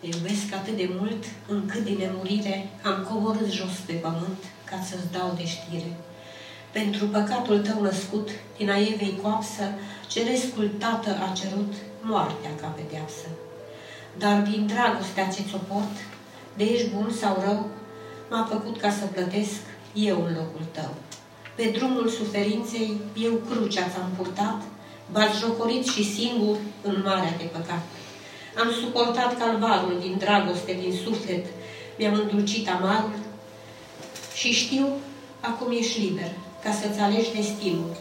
Te iubesc atât de mult, încât din nemurire am coborât jos pe pământ ca să-ți dau de știre. Pentru păcatul tău născut, din a Evei coapsă, cerescul tată a cerut moartea ca pedeapsă. Dar din dragostea ce ți-o port, de ești bun sau rău, m-a făcut ca să plătesc eu în locul tău. Pe drumul suferinței eu crucea ți-am purtat, v-ați jocorit și singur în marea de păcat. Am suportat calvarul din dragoste, din suflet, mi-am îndulcit amarul și știu, acum ești liber, ca să-ți alegi destinul,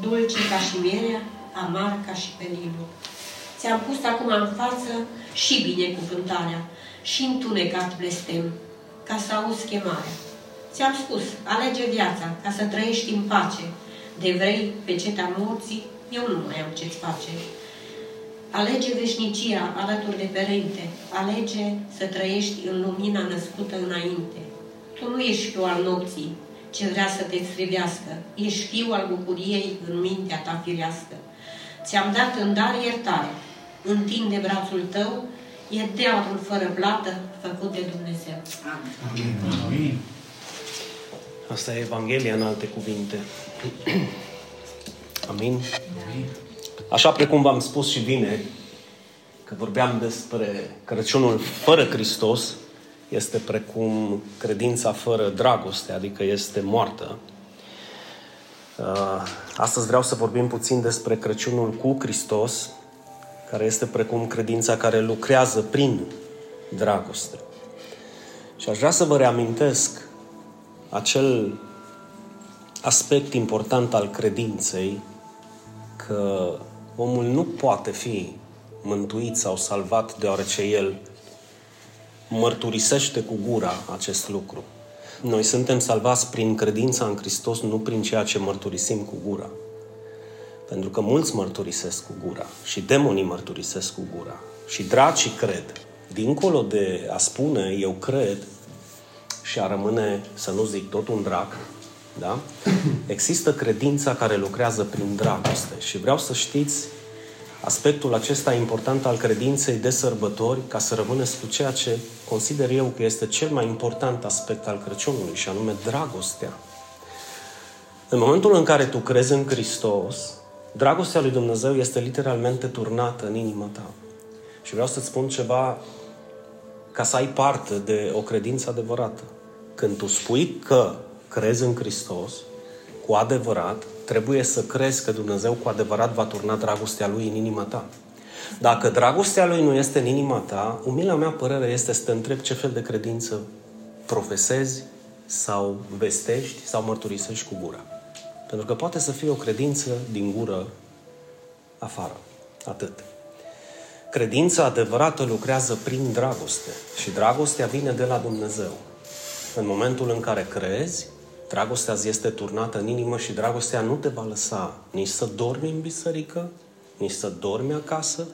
dulce ca și mierea, amar ca și pelinul. Ți-am pus acum în față și binecuvântarea, și întunecat blestem, ca să auzi chemarea. Ți-am spus, alege viața, ca să trăiești în pace. De vrei pe cetea morții, eu nu mai am ce-ți face. Alege veșnicia alături de Părinte. Alege să trăiești în lumina născută înainte. Tu nu ești fiu al nopții, ce vrea să te strivească. Ești fiu al bucuriei în mintea ta firească. Ți-am dat în dar iertare. Întinde brațul tău, e dealul fără plată făcut de Dumnezeu. Amin. Amin. Asta e Evanghelia în alte cuvinte. Amin. Amin. Așa precum v-am spus și bine, că vorbeam despre Crăciunul fără Hristos, este precum credința fără dragoste, adică este moartă. Uh, astăzi vreau să vorbim puțin despre Crăciunul cu Hristos, care este precum credința care lucrează prin dragoste. Și aș vrea să vă reamintesc acel aspect important al credinței că omul nu poate fi mântuit sau salvat deoarece el mărturisește cu gura acest lucru. Noi suntem salvați prin credința în Hristos, nu prin ceea ce mărturisim cu gura. Pentru că mulți mărturisesc cu gura și demonii mărturisesc cu gura și dracii cred. Dincolo de a spune eu cred și a rămâne, să nu zic, tot un drac, da? Există credința care lucrează prin dragoste și vreau să știți aspectul acesta important al credinței de sărbători ca să rămâneți cu ceea ce consider eu că este cel mai important aspect al Crăciunului și anume dragostea. În momentul în care tu crezi în Hristos, dragostea lui Dumnezeu este literalmente turnată în inima ta. Și vreau să-ți spun ceva ca să ai parte de o credință adevărată. Când tu spui că crezi în Hristos, cu adevărat, trebuie să crezi că Dumnezeu cu adevărat va turna dragostea Lui în inima ta. Dacă dragostea Lui nu este în inima ta, umila mea părere este să te întreb ce fel de credință profesezi sau vestești sau mărturisești cu gura. Pentru că poate să fie o credință din gură afară. Atât. Credința adevărată lucrează prin dragoste și dragostea vine de la Dumnezeu. În momentul în care crezi, dragostea îți este turnată în inimă și dragostea nu te va lăsa nici să dormi în biserică, nici să dormi acasă,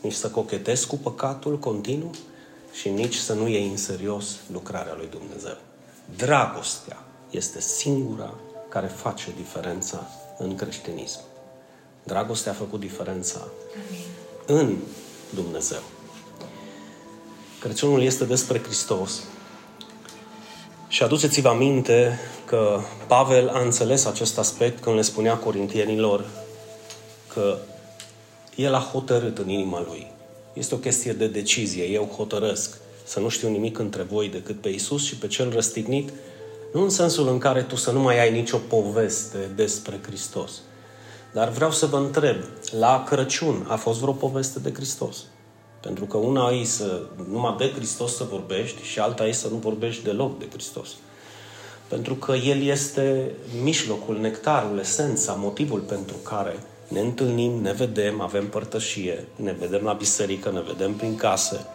nici să cochetezi cu păcatul continuu și nici să nu iei în serios lucrarea lui Dumnezeu. Dragostea este singura care face diferența în creștinism. Dragostea a făcut diferența Amin. în Dumnezeu. Crăciunul este despre Hristos. Și aduceți-vă aminte că Pavel a înțeles acest aspect când le spunea corintienilor că el a hotărât în inima lui. Este o chestie de decizie. Eu hotărăsc să nu știu nimic între voi decât pe Isus și pe cel răstignit, nu în sensul în care tu să nu mai ai nicio poveste despre Hristos. Dar vreau să vă întreb, la Crăciun a fost vreo poveste de Hristos? Pentru că una e să numai de Hristos să vorbești și alta e să nu vorbești deloc de Hristos. Pentru că El este mijlocul, nectarul, esența, motivul pentru care ne întâlnim, ne vedem, avem părtășie, ne vedem la biserică, ne vedem prin case.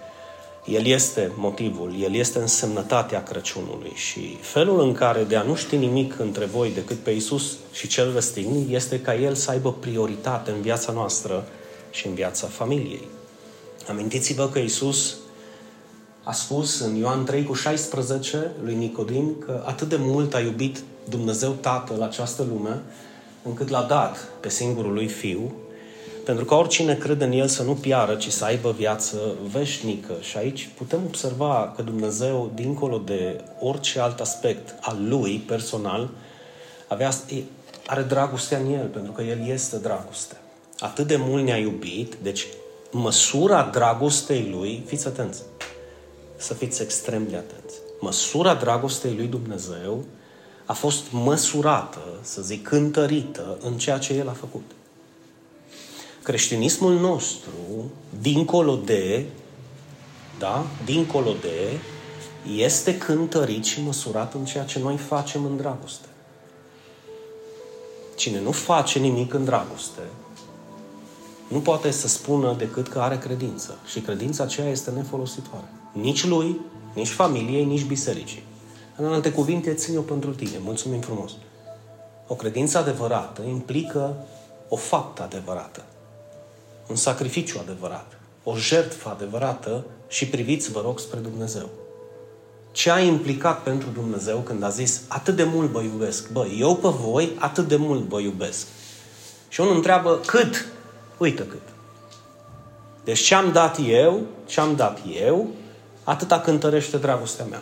El este motivul, El este însemnătatea Crăciunului și felul în care de a nu ști nimic între voi decât pe Isus și cel răstignit este ca El să aibă prioritate în viața noastră și în viața familiei. Amintiți-vă că Isus a spus în Ioan 3 cu 16 lui Nicodim că atât de mult a iubit Dumnezeu Tatăl această lume, încât l-a dat pe singurul lui Fiu, pentru că oricine crede în El să nu piară, ci să aibă viață veșnică. Și aici putem observa că Dumnezeu, dincolo de orice alt aspect al Lui personal, avea, are dragostea în El, pentru că El este dragoste. Atât de mult ne-a iubit, deci măsura dragostei Lui, fiți atenți, să fiți extrem de atenți. Măsura dragostei Lui Dumnezeu a fost măsurată, să zic, cântărită în ceea ce El a făcut. Creștinismul nostru, dincolo de, da, dincolo de, este cântărit și măsurat în ceea ce noi facem în dragoste. Cine nu face nimic în dragoste, nu poate să spună decât că are credință. Și credința aceea este nefolositoare. Nici lui, nici familiei, nici bisericii. În alte cuvinte, țin-o pentru tine. Mulțumim frumos. O credință adevărată implică o faptă adevărată. Un sacrificiu adevărat. O jertfă adevărată și priviți, vă rog, spre Dumnezeu. Ce a implicat pentru Dumnezeu când a zis atât de mult vă iubesc? Bă, eu pe voi atât de mult vă iubesc. Și unul întreabă cât? Uită cât. Deci ce am dat eu, ce am dat eu, atâta cântărește dragostea mea.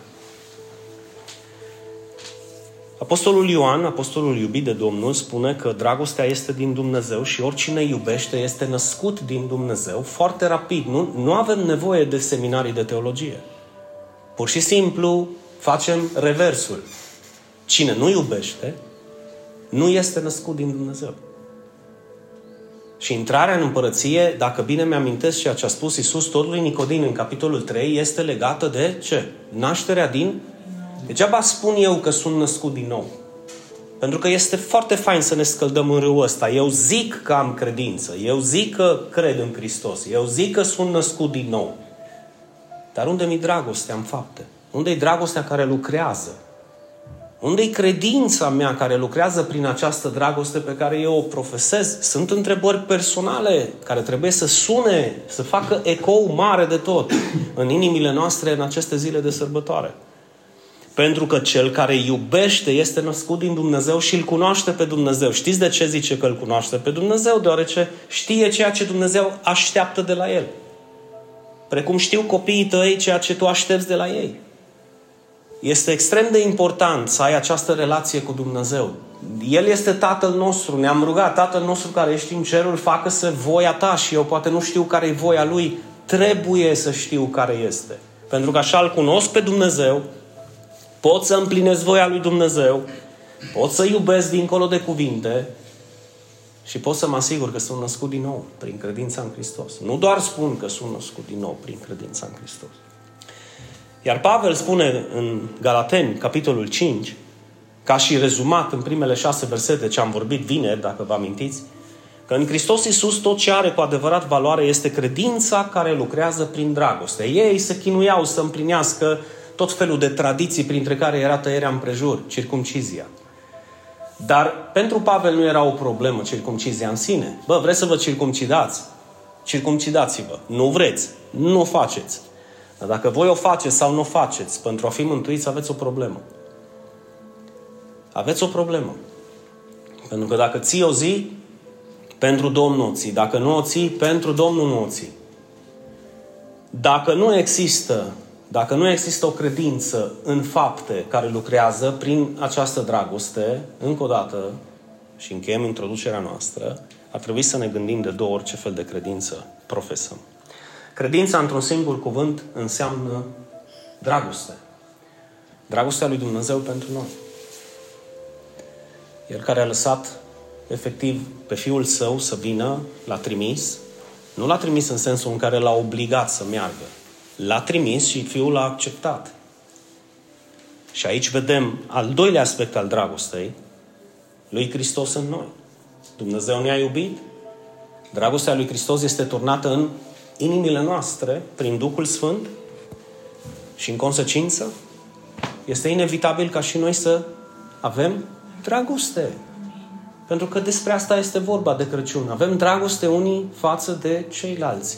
Apostolul Ioan, apostolul iubit de Domnul, spune că dragostea este din Dumnezeu și oricine iubește este născut din Dumnezeu foarte rapid. Nu, nu avem nevoie de seminarii de teologie. Pur și simplu facem reversul. Cine nu iubește, nu este născut din Dumnezeu. Și intrarea în împărăție, dacă bine mi-amintesc ceea ce a spus Iisus tot lui Nicodin în capitolul 3, este legată de ce? Nașterea din Degeaba spun eu că sunt născut din nou. Pentru că este foarte fain să ne scăldăm în râul ăsta. Eu zic că am credință. Eu zic că cred în Hristos. Eu zic că sunt născut din nou. Dar unde mi dragostea în fapte? Unde e dragostea care lucrează? Unde e credința mea care lucrează prin această dragoste pe care eu o profesez? Sunt întrebări personale care trebuie să sune, să facă ecou mare de tot în inimile noastre în aceste zile de sărbătoare. Pentru că cel care iubește este născut din Dumnezeu și îl cunoaște pe Dumnezeu. Știți de ce zice că îl cunoaște pe Dumnezeu? Deoarece știe ceea ce Dumnezeu așteaptă de la el. Precum știu copiii tăi ceea ce tu aștepți de la ei. Este extrem de important să ai această relație cu Dumnezeu. El este Tatăl nostru. Ne-am rugat, Tatăl nostru care ești în cerul, facă-se voia ta și eu poate nu știu care e voia Lui. Trebuie să știu care este. Pentru că așa îl cunosc pe Dumnezeu, pot să împlinesc voia lui Dumnezeu, pot să iubesc dincolo de cuvinte și pot să mă asigur că sunt născut din nou prin credința în Hristos. Nu doar spun că sunt născut din nou prin credința în Hristos. Iar Pavel spune în Galateni, capitolul 5, ca și rezumat în primele șase versete ce am vorbit vineri, dacă vă amintiți, că în Hristos Iisus tot ce are cu adevărat valoare este credința care lucrează prin dragoste. Ei se chinuiau să împlinească tot felul de tradiții, printre care era tăierea împrejur, circumcizia. Dar pentru Pavel nu era o problemă circumcizia în sine. Bă, vreți să vă circumcidați? Circumcidați-vă. Nu vreți? Nu o faceți. Dar dacă voi o faceți sau nu o faceți, pentru a fi mântuiți, aveți o problemă. Aveți o problemă. Pentru că dacă ții o zi, pentru Domnul o ții. Dacă nu o ții, pentru Domnul nu o ții. Dacă nu există, dacă nu există o credință în fapte care lucrează prin această dragoste, încă o dată, și încheiem introducerea noastră, ar trebui să ne gândim de două ori ce fel de credință profesăm. Credința, într-un singur cuvânt, înseamnă dragoste. Dragostea lui Dumnezeu pentru noi. El care a lăsat efectiv pe Fiul Său să vină, l-a trimis, nu l-a trimis în sensul în care l-a obligat să meargă. L-a trimis și Fiul l-a acceptat. Și aici vedem al doilea aspect al dragostei lui Hristos în noi. Dumnezeu ne-a iubit, dragostea lui Hristos este turnată în inimile noastre prin Duhul Sfânt și în consecință este inevitabil ca și noi să avem dragoste. Pentru că despre asta este vorba de Crăciun. Avem dragoste unii față de ceilalți.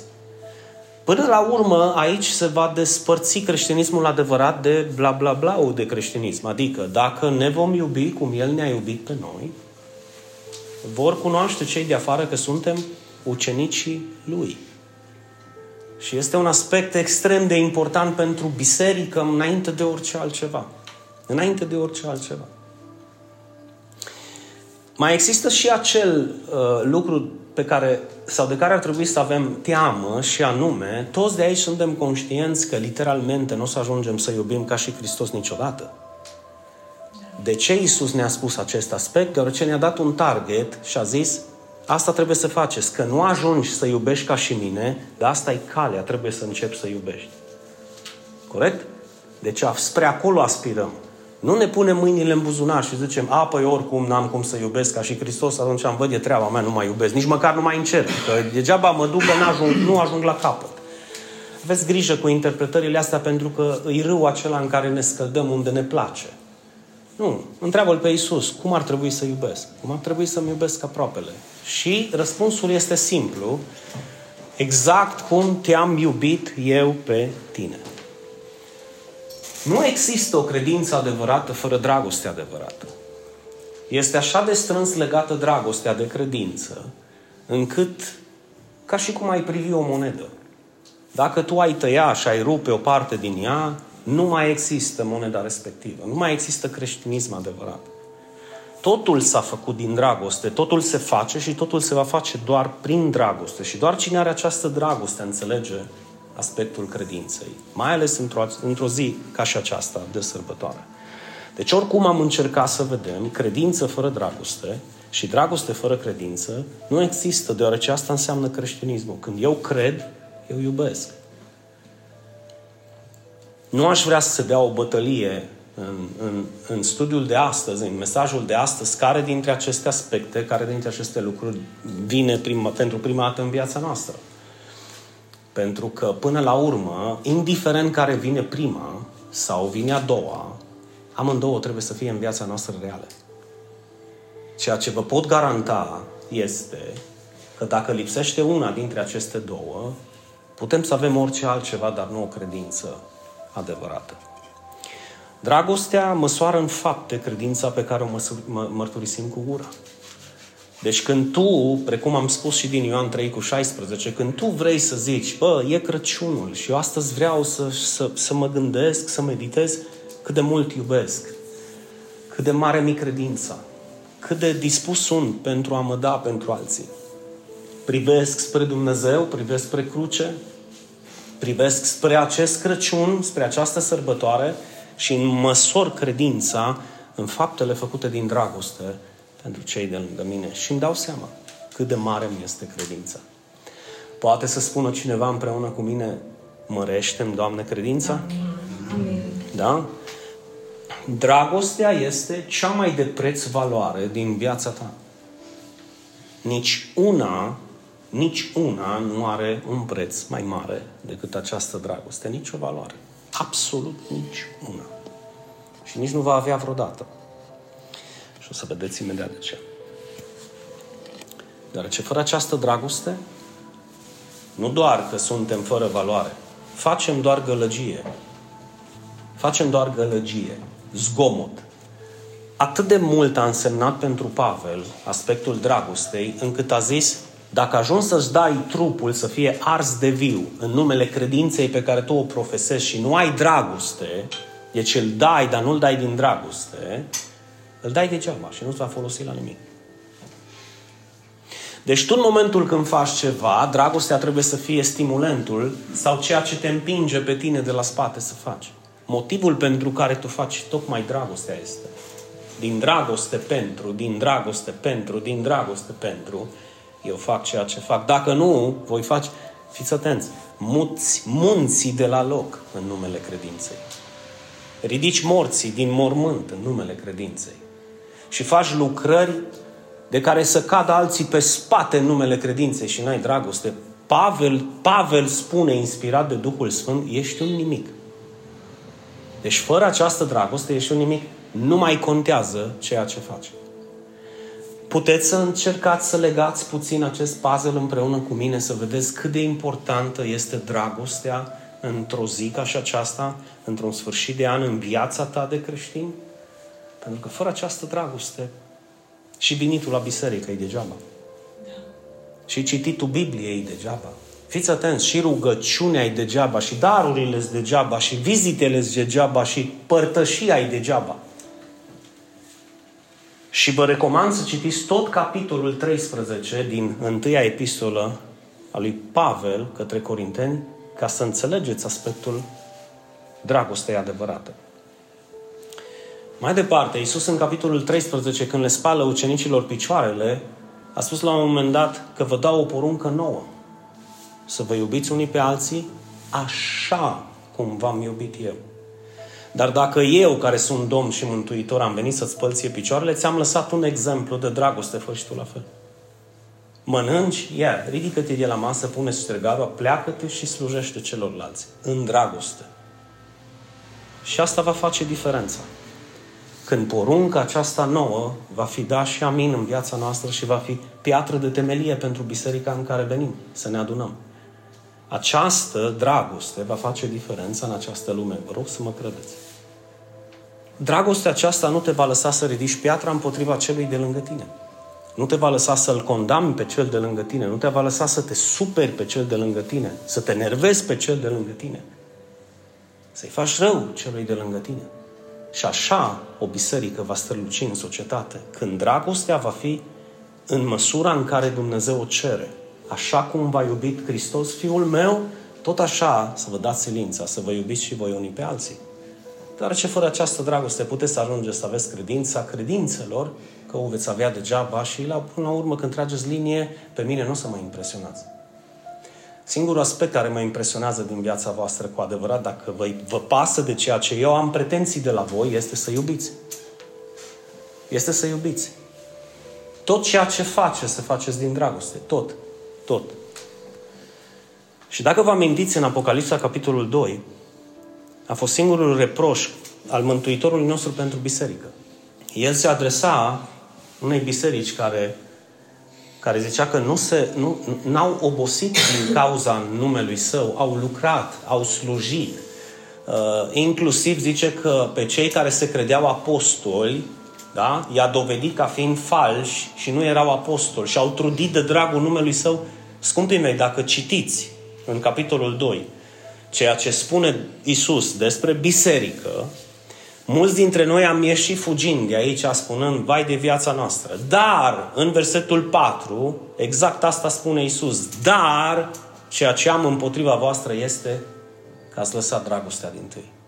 Până la urmă, aici se va despărți creștinismul adevărat de bla bla bla de creștinism. Adică, dacă ne vom iubi cum El ne-a iubit pe noi, vor cunoaște cei de afară că suntem ucenicii lui. Și este un aspect extrem de important pentru biserică înainte de orice altceva. Înainte de orice altceva. Mai există și acel uh, lucru pe care, sau de care ar trebui să avem teamă și anume, toți de aici suntem conștienți că literalmente nu o să ajungem să iubim ca și Hristos niciodată. De ce Isus ne-a spus acest aspect? Deoarece ne-a dat un target și a zis, asta trebuie să faceți, că nu ajungi să iubești ca și mine, dar asta e calea, trebuie să începi să iubești. Corect? Deci spre acolo aspirăm. Nu ne punem mâinile în buzunar și zicem, a, păi oricum n-am cum să iubesc ca și Hristos, atunci am văd, e treaba mea, nu mai iubesc. Nici măcar nu mai încerc, că degeaba mă duc, că ajung, nu ajung la capăt. Aveți grijă cu interpretările astea pentru că îi râu acela în care ne scăldăm unde ne place. Nu. Întreabă-L pe Iisus, cum ar trebui să iubesc? Cum ar trebui să-mi iubesc aproapele? Și răspunsul este simplu, exact cum te-am iubit eu pe tine. Nu există o credință adevărată fără dragoste adevărată. Este așa de strâns legată dragostea de credință, încât ca și cum ai privi o monedă. Dacă tu ai tăia și ai rupe o parte din ea, nu mai există moneda respectivă. Nu mai există creștinism adevărat. Totul s-a făcut din dragoste, totul se face și totul se va face doar prin dragoste. Și doar cine are această dragoste înțelege aspectul credinței, mai ales într-o, într-o zi ca și aceasta de sărbătoare. Deci oricum am încercat să vedem, credință fără dragoste și dragoste fără credință nu există, deoarece asta înseamnă creștinismul. Când eu cred, eu iubesc. Nu aș vrea să se dea o bătălie în, în, în studiul de astăzi, în mesajul de astăzi, care dintre aceste aspecte, care dintre aceste lucruri vine prima, pentru prima dată în viața noastră. Pentru că, până la urmă, indiferent care vine prima sau vine a doua, amândouă trebuie să fie în viața noastră reală. Ceea ce vă pot garanta este că dacă lipsește una dintre aceste două, putem să avem orice altceva, dar nu o credință adevărată. Dragostea măsoară în fapte credința pe care o mărturisim cu gura. Deci când tu, precum am spus și din Ioan 3 cu 16, când tu vrei să zici, bă, e Crăciunul și eu astăzi vreau să, să, să mă gândesc, să meditez cât de mult iubesc, cât de mare mi credința, cât de dispus sunt pentru a mă da pentru alții. Privesc spre Dumnezeu, privesc spre cruce, privesc spre acest Crăciun, spre această sărbătoare și în măsor credința în faptele făcute din dragoste pentru cei de lângă mine și îmi dau seama cât de mare mi este credința. Poate să spună cineva împreună cu mine, mărește-mi, Doamne, credința? Amin. Da? Dragostea este cea mai de preț valoare din viața ta. Nici una, nici una nu are un preț mai mare decât această dragoste. Nici o valoare. Absolut nici una. Și nici nu va avea vreodată. Și o să vedeți imediat de ce. Deoarece fără această dragoste, nu doar că suntem fără valoare, facem doar gălăgie. Facem doar gălăgie, zgomot. Atât de mult a însemnat pentru Pavel aspectul dragostei, încât a zis, dacă ajungi să-ți dai trupul să fie ars de viu în numele credinței pe care tu o profesezi și nu ai dragoste, deci îl dai, dar nu-l dai din dragoste, îl dai degeaba și nu-ți va folosi la nimic. Deci tu în momentul când faci ceva, dragostea trebuie să fie stimulentul sau ceea ce te împinge pe tine de la spate să faci. Motivul pentru care tu faci tocmai dragostea este. Din dragoste pentru, din dragoste pentru, din dragoste pentru, eu fac ceea ce fac. Dacă nu, voi face, fiți atenți, muți munții de la loc în numele credinței. Ridici morții din mormânt în numele credinței și faci lucrări de care să cadă alții pe spate în numele credinței și n-ai dragoste, Pavel, Pavel spune, inspirat de Duhul Sfânt, ești un nimic. Deci fără această dragoste ești un nimic. Nu mai contează ceea ce faci. Puteți să încercați să legați puțin acest puzzle împreună cu mine, să vedeți cât de importantă este dragostea într-o zi ca și aceasta, într-un sfârșit de an în viața ta de creștin? Pentru că fără această dragoste și venitul la biserică e degeaba. Da. Și cititul Bibliei degeaba. Fiți atenți, și rugăciunea e degeaba, și darurile sunt degeaba, și vizitele sunt degeaba, și părtășia e degeaba. Și vă recomand să citiți tot capitolul 13 din întâia epistolă a lui Pavel către Corinteni, ca să înțelegeți aspectul dragostei adevărate. Mai departe, Iisus în capitolul 13, când le spală ucenicilor picioarele, a spus la un moment dat că vă dau o poruncă nouă. Să vă iubiți unii pe alții așa cum v-am iubit eu. Dar dacă eu, care sunt Domn și Mântuitor, am venit să-ți spălție picioarele, ți-am lăsat un exemplu de dragoste, fă și tu la fel. Mănânci, ia, ridică-te de la masă, pune stregarul, pleacă-te și slujește celorlalți. În dragoste. Și asta va face diferența. Când porunca aceasta nouă va fi da și amin în viața noastră și va fi piatră de temelie pentru biserica în care venim să ne adunăm. Această dragoste va face diferența în această lume. Vă rog să mă credeți. Dragostea aceasta nu te va lăsa să ridici piatra împotriva celui de lângă tine. Nu te va lăsa să-l condamni pe cel de lângă tine. Nu te va lăsa să te superi pe cel de lângă tine. Să te nervezi pe cel de lângă tine. Să-i faci rău celui de lângă tine. Și așa o biserică va străluci în societate. Când dragostea va fi în măsura în care Dumnezeu o cere. Așa cum v-a iubit Hristos, Fiul meu, tot așa să vă dați silința, să vă iubiți și voi unii pe alții. Dar ce fără această dragoste puteți să ajungeți să aveți credința credințelor, că o veți avea degeaba și la, până la urmă când trageți linie, pe mine nu o să mă impresionați. Singurul aspect care mă impresionează din viața voastră cu adevărat, dacă vă, vă pasă de ceea ce eu am pretenții de la voi, este să iubiți. Este să iubiți. Tot ceea ce face, să faceți din dragoste. Tot. Tot. Și dacă vă amintiți în Apocalipsa, capitolul 2, a fost singurul reproș al Mântuitorului nostru pentru biserică. El se adresa unei biserici care care zicea că nu se, nu, n-au obosit din cauza numelui său, au lucrat, au slujit. Uh, inclusiv zice că pe cei care se credeau apostoli, da, i-a dovedit ca fiind falși și nu erau apostoli și au trudit de dragul numelui său. Scumpii mei, dacă citiți în capitolul 2 ceea ce spune Isus despre biserică, Mulți dintre noi am ieșit fugind de aici spunând, vai de viața noastră. Dar, în versetul 4, exact asta spune Isus. Dar, ceea ce am împotriva voastră este că ați lăsat dragostea din tâi.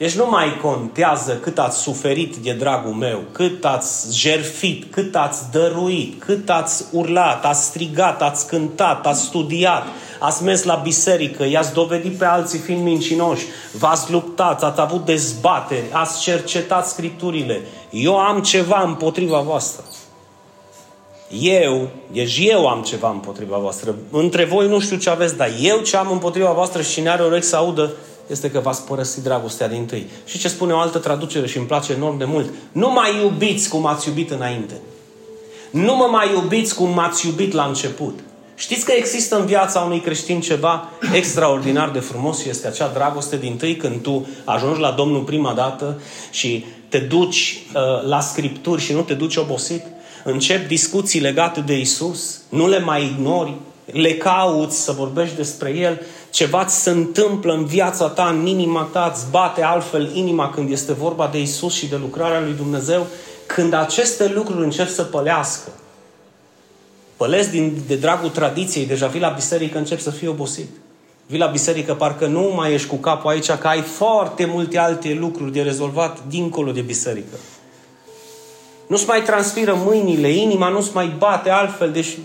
Deci nu mai contează cât ați suferit de dragul meu, cât ați jerfit, cât ați dăruit, cât ați urlat, ați strigat, ați cântat, ați studiat, ați mers la biserică, i-ați dovedit pe alții fiind mincinoși, v-ați luptat, ați avut dezbateri, ați cercetat scripturile. Eu am ceva împotriva voastră. Eu, deci eu am ceva împotriva voastră. Între voi nu știu ce aveți, dar eu ce am împotriva voastră și cine are urechi să audă, este că v-ați părăsit dragostea din tâi. Și ce spune o altă traducere și îmi place enorm de mult. Nu mai iubiți cum ați iubit înainte. Nu mă mai iubiți cum m-ați iubit la început. Știți că există în viața unui creștin ceva extraordinar de frumos și este acea dragoste din tâi când tu ajungi la Domnul prima dată și te duci uh, la Scripturi și nu te duci obosit, începi discuții legate de Isus, nu le mai ignori, le cauți să vorbești despre El, ceva ți se întâmplă în viața ta, în inima ta, îți bate altfel inima când este vorba de Isus și de lucrarea lui Dumnezeu, când aceste lucruri încep să pălească, pălesc din, de dragul tradiției, deja vii la biserică, încep să fii obosit. Vii la biserică, parcă nu mai ești cu capul aici, că ai foarte multe alte lucruri de rezolvat dincolo de biserică. Nu-ți mai transpiră mâinile, inima nu-ți mai bate altfel, deci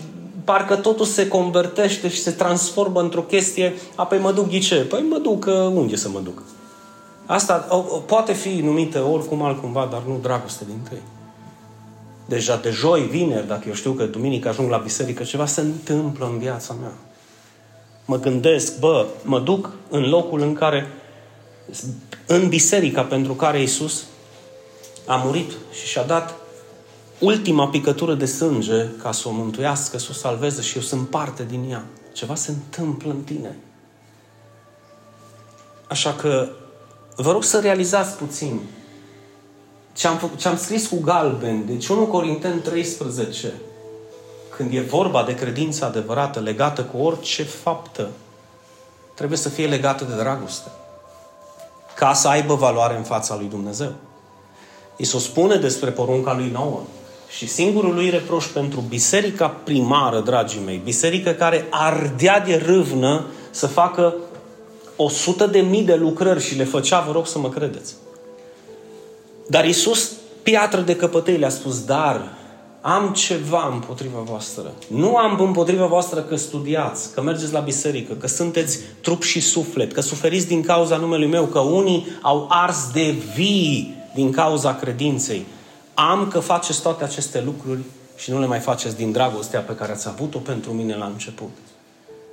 parcă totul se convertește și se transformă într-o chestie, apoi mă duc ghice. Păi mă duc, unde să mă duc? Asta o, o, poate fi numită oricum altcumva, dar nu dragoste din tăi deja de joi, vineri, dacă eu știu că duminică ajung la biserică, ceva se întâmplă în viața mea. Mă gândesc, bă, mă duc în locul în care, în biserica pentru care Iisus a murit și și-a dat ultima picătură de sânge ca să o mântuiască, să o salveze și eu sunt parte din ea. Ceva se întâmplă în tine. Așa că vă rog să realizați puțin ce am, făcut, ce am scris cu galben, deci 1 Corinteni 13, când e vorba de credință adevărată legată cu orice faptă, trebuie să fie legată de dragoste. Ca să aibă valoare în fața lui Dumnezeu. Iisus spune despre porunca lui nouă. Și singurul lui reproș pentru biserica primară, dragii mei, biserică care ardea de râvnă să facă o sută de mii de lucrări și le făcea, vă rog să mă credeți. Dar Iisus, piatră de căpătăi, le-a spus, dar am ceva împotriva voastră. Nu am împotriva voastră că studiați, că mergeți la biserică, că sunteți trup și suflet, că suferiți din cauza numelui meu, că unii au ars de vii din cauza credinței. Am că faceți toate aceste lucruri și nu le mai faceți din dragostea pe care ați avut-o pentru mine la început.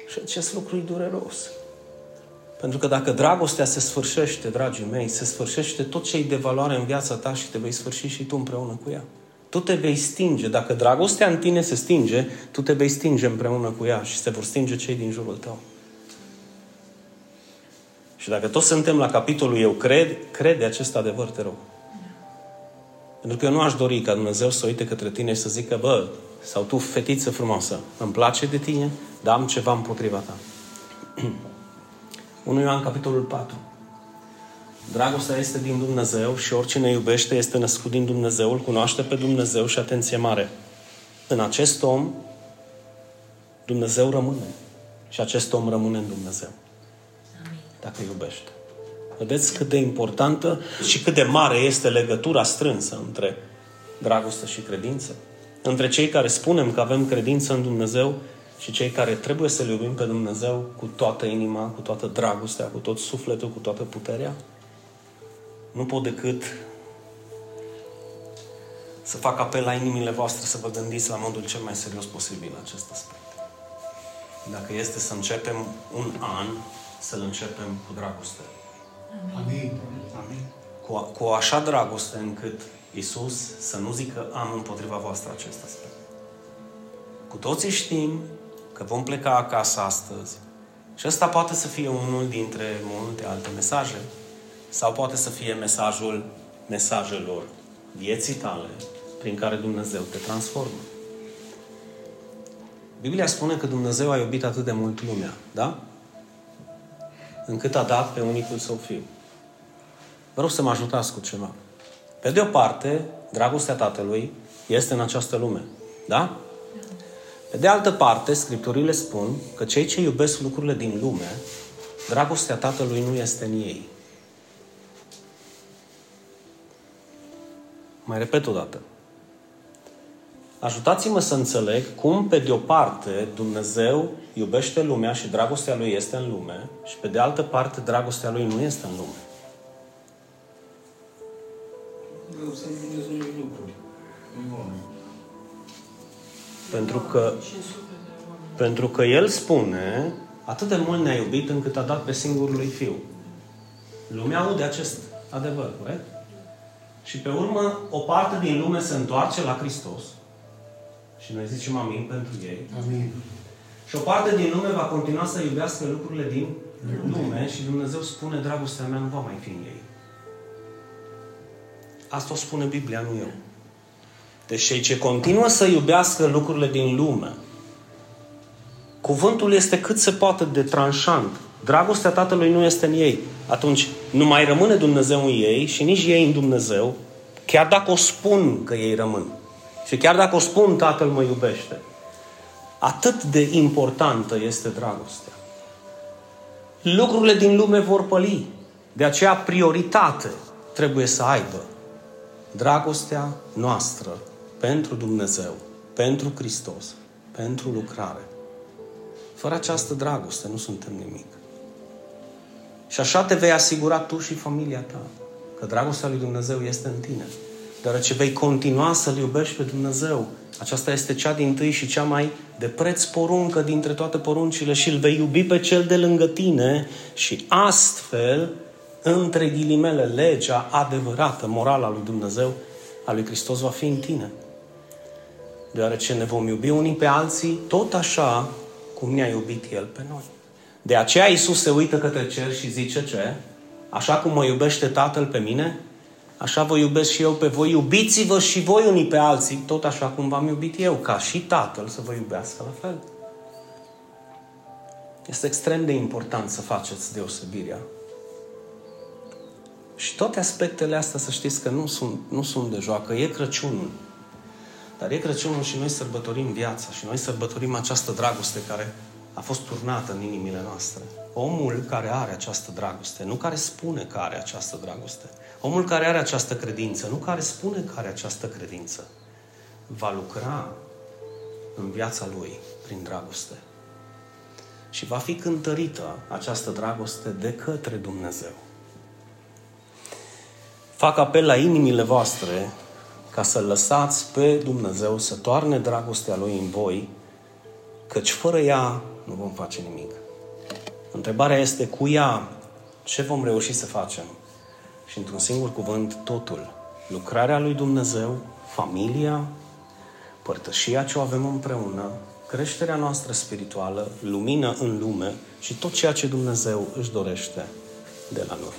Și acest lucru e dureros. Pentru că dacă dragostea se sfârșește, dragii mei, se sfârșește tot ce e de valoare în viața ta și te vei sfârși și tu împreună cu ea. Tu te vei stinge. Dacă dragostea în tine se stinge, tu te vei stinge împreună cu ea și se vor stinge cei din jurul tău. Și dacă toți suntem la capitolul eu cred, crede acest adevăr, te rog. Pentru că eu nu aș dori ca Dumnezeu să uite către tine și să zică, bă, sau tu, fetiță frumoasă, îmi place de tine, dar am ceva împotriva ta. 1 Ioan, capitolul 4. Dragostea este din Dumnezeu și oricine iubește este născut din Dumnezeu, îl cunoaște pe Dumnezeu și atenție mare. În acest om, Dumnezeu rămâne. Și acest om rămâne în Dumnezeu. Amin. Dacă iubește. Vedeți cât de importantă și cât de mare este legătura strânsă între dragoste și credință? Între cei care spunem că avem credință în Dumnezeu și cei care trebuie să-L iubim pe Dumnezeu cu toată inima, cu toată dragostea, cu tot sufletul, cu toată puterea? Nu pot decât să fac apel la inimile voastre să vă gândiți la modul cel mai serios posibil acest aspect. Dacă este să începem un an, să-l începem cu dragoste. Amin. Amin. Cu, cu o așa dragoste încât Isus să nu zică am împotriva voastră acest aspect. Cu toții știm că vom pleca acasă astăzi și ăsta poate să fie unul dintre multe alte mesaje sau poate să fie mesajul mesajelor vieții tale prin care Dumnezeu te transformă. Biblia spune că Dumnezeu a iubit atât de mult lumea, da? Încât a dat pe unicul său fiu. Vă rog să mă ajutați cu ceva. Pe de o parte, dragostea Tatălui este în această lume. Da? Pe de altă parte, Scripturile spun că cei ce iubesc lucrurile din lume, dragostea Tatălui nu este în ei. Mai repet o dată. Ajutați-mă să înțeleg cum, pe de o parte, Dumnezeu iubește lumea și dragostea Lui este în lume și, pe de altă parte, dragostea Lui nu este în lume. Pentru că, pentru că El spune, atât de mult ne-a iubit încât a dat pe singurul lui Fiu. Lumea aude acest adevăr, corect? Și pe urmă, o parte din lume se întoarce la Hristos. Și noi zicem amin pentru ei. Amin. Și o parte din lume va continua să iubească lucrurile din lume și Dumnezeu spune, dragostea mea nu va mai fi în ei. Asta o spune Biblia, nu eu. Deci cei ce continuă să iubească lucrurile din lume, cuvântul este cât se poate de tranșant. Dragostea Tatălui nu este în ei. Atunci nu mai rămâne Dumnezeu în ei și nici ei în Dumnezeu, chiar dacă o spun că ei rămân. Și chiar dacă o spun Tatăl mă iubește. Atât de importantă este dragostea. Lucrurile din lume vor păli. De aceea prioritate trebuie să aibă dragostea noastră pentru Dumnezeu, pentru Hristos, pentru lucrare. Fără această dragoste nu suntem nimic. Și așa te vei asigura tu și familia ta că dragostea lui Dumnezeu este în tine. Deoarece vei continua să-L iubești pe Dumnezeu. Aceasta este cea din tâi și cea mai de preț poruncă dintre toate poruncile și îl vei iubi pe cel de lângă tine și astfel, între ghilimele, legea adevărată, morala lui Dumnezeu, a lui Hristos va fi în tine. Deoarece ne vom iubi unii pe alții tot așa cum ne-a iubit El pe noi. De aceea Isus se uită către cer și zice ce? Așa cum mă iubește Tatăl pe mine, Așa vă iubesc și eu pe voi. Iubiți-vă și voi unii pe alții, tot așa cum v-am iubit eu, ca și Tatăl să vă iubească la fel. Este extrem de important să faceți deosebirea. Și toate aspectele astea, să știți că nu sunt, nu sunt de joacă. E Crăciunul. Dar e Crăciunul și noi sărbătorim viața și noi sărbătorim această dragoste care a fost turnată în inimile noastre. Omul care are această dragoste, nu care spune că are această dragoste, omul care are această credință, nu care spune că are această credință, va lucra în viața lui prin dragoste. Și va fi cântărită această dragoste de către Dumnezeu. Fac apel la inimile voastre ca să lăsați pe Dumnezeu să toarne dragostea Lui în voi, căci fără ea nu vom face nimic. Întrebarea este cu ea ce vom reuși să facem? Și într-un singur cuvânt, totul. Lucrarea lui Dumnezeu, familia, părtășia ce o avem împreună, creșterea noastră spirituală, lumină în lume și tot ceea ce Dumnezeu își dorește de la noi.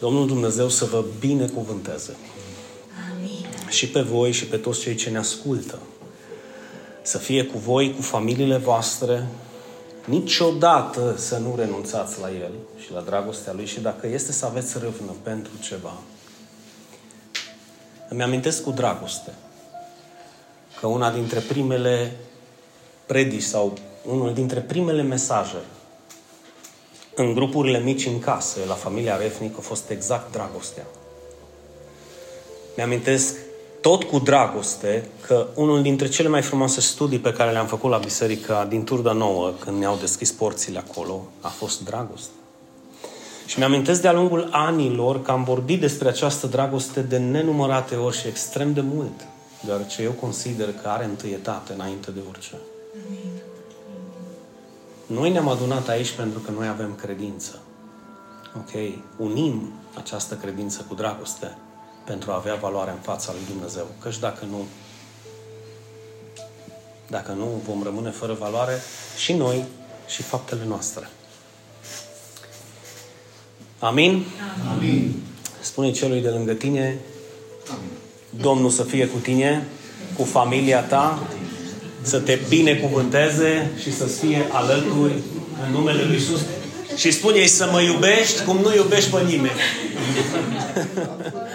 Domnul Dumnezeu să vă binecuvânteze. Amin. Și pe voi și pe toți cei ce ne ascultă. Să fie cu voi, cu familiile voastre, niciodată să nu renunțați la El și la dragostea Lui și dacă este să aveți râvnă pentru ceva. Îmi amintesc cu dragoste că una dintre primele predici sau unul dintre primele mesaje în grupurile mici în casă, la familia Refnic, a fost exact dragostea. Mi-amintesc tot cu dragoste că unul dintre cele mai frumoase studii pe care le-am făcut la biserica din Turda Nouă, când ne-au deschis porțile acolo, a fost dragoste. Și mi-amintesc de-a lungul anilor că am vorbit despre această dragoste de nenumărate ori și extrem de mult, deoarece eu consider că are întâietate înainte de orice. Amin. Noi ne-am adunat aici pentru că noi avem credință. Ok? Unim această credință cu dragoste pentru a avea valoare în fața lui Dumnezeu. Căci dacă nu, dacă nu, vom rămâne fără valoare și noi și faptele noastre. Amin? Amin. Spune celui de lângă tine, Amin. Domnul să fie cu tine, cu familia ta, să te binecuvânteze și să fie alături în numele Lui Isus. Și spune-i să mă iubești cum nu iubești pe nimeni.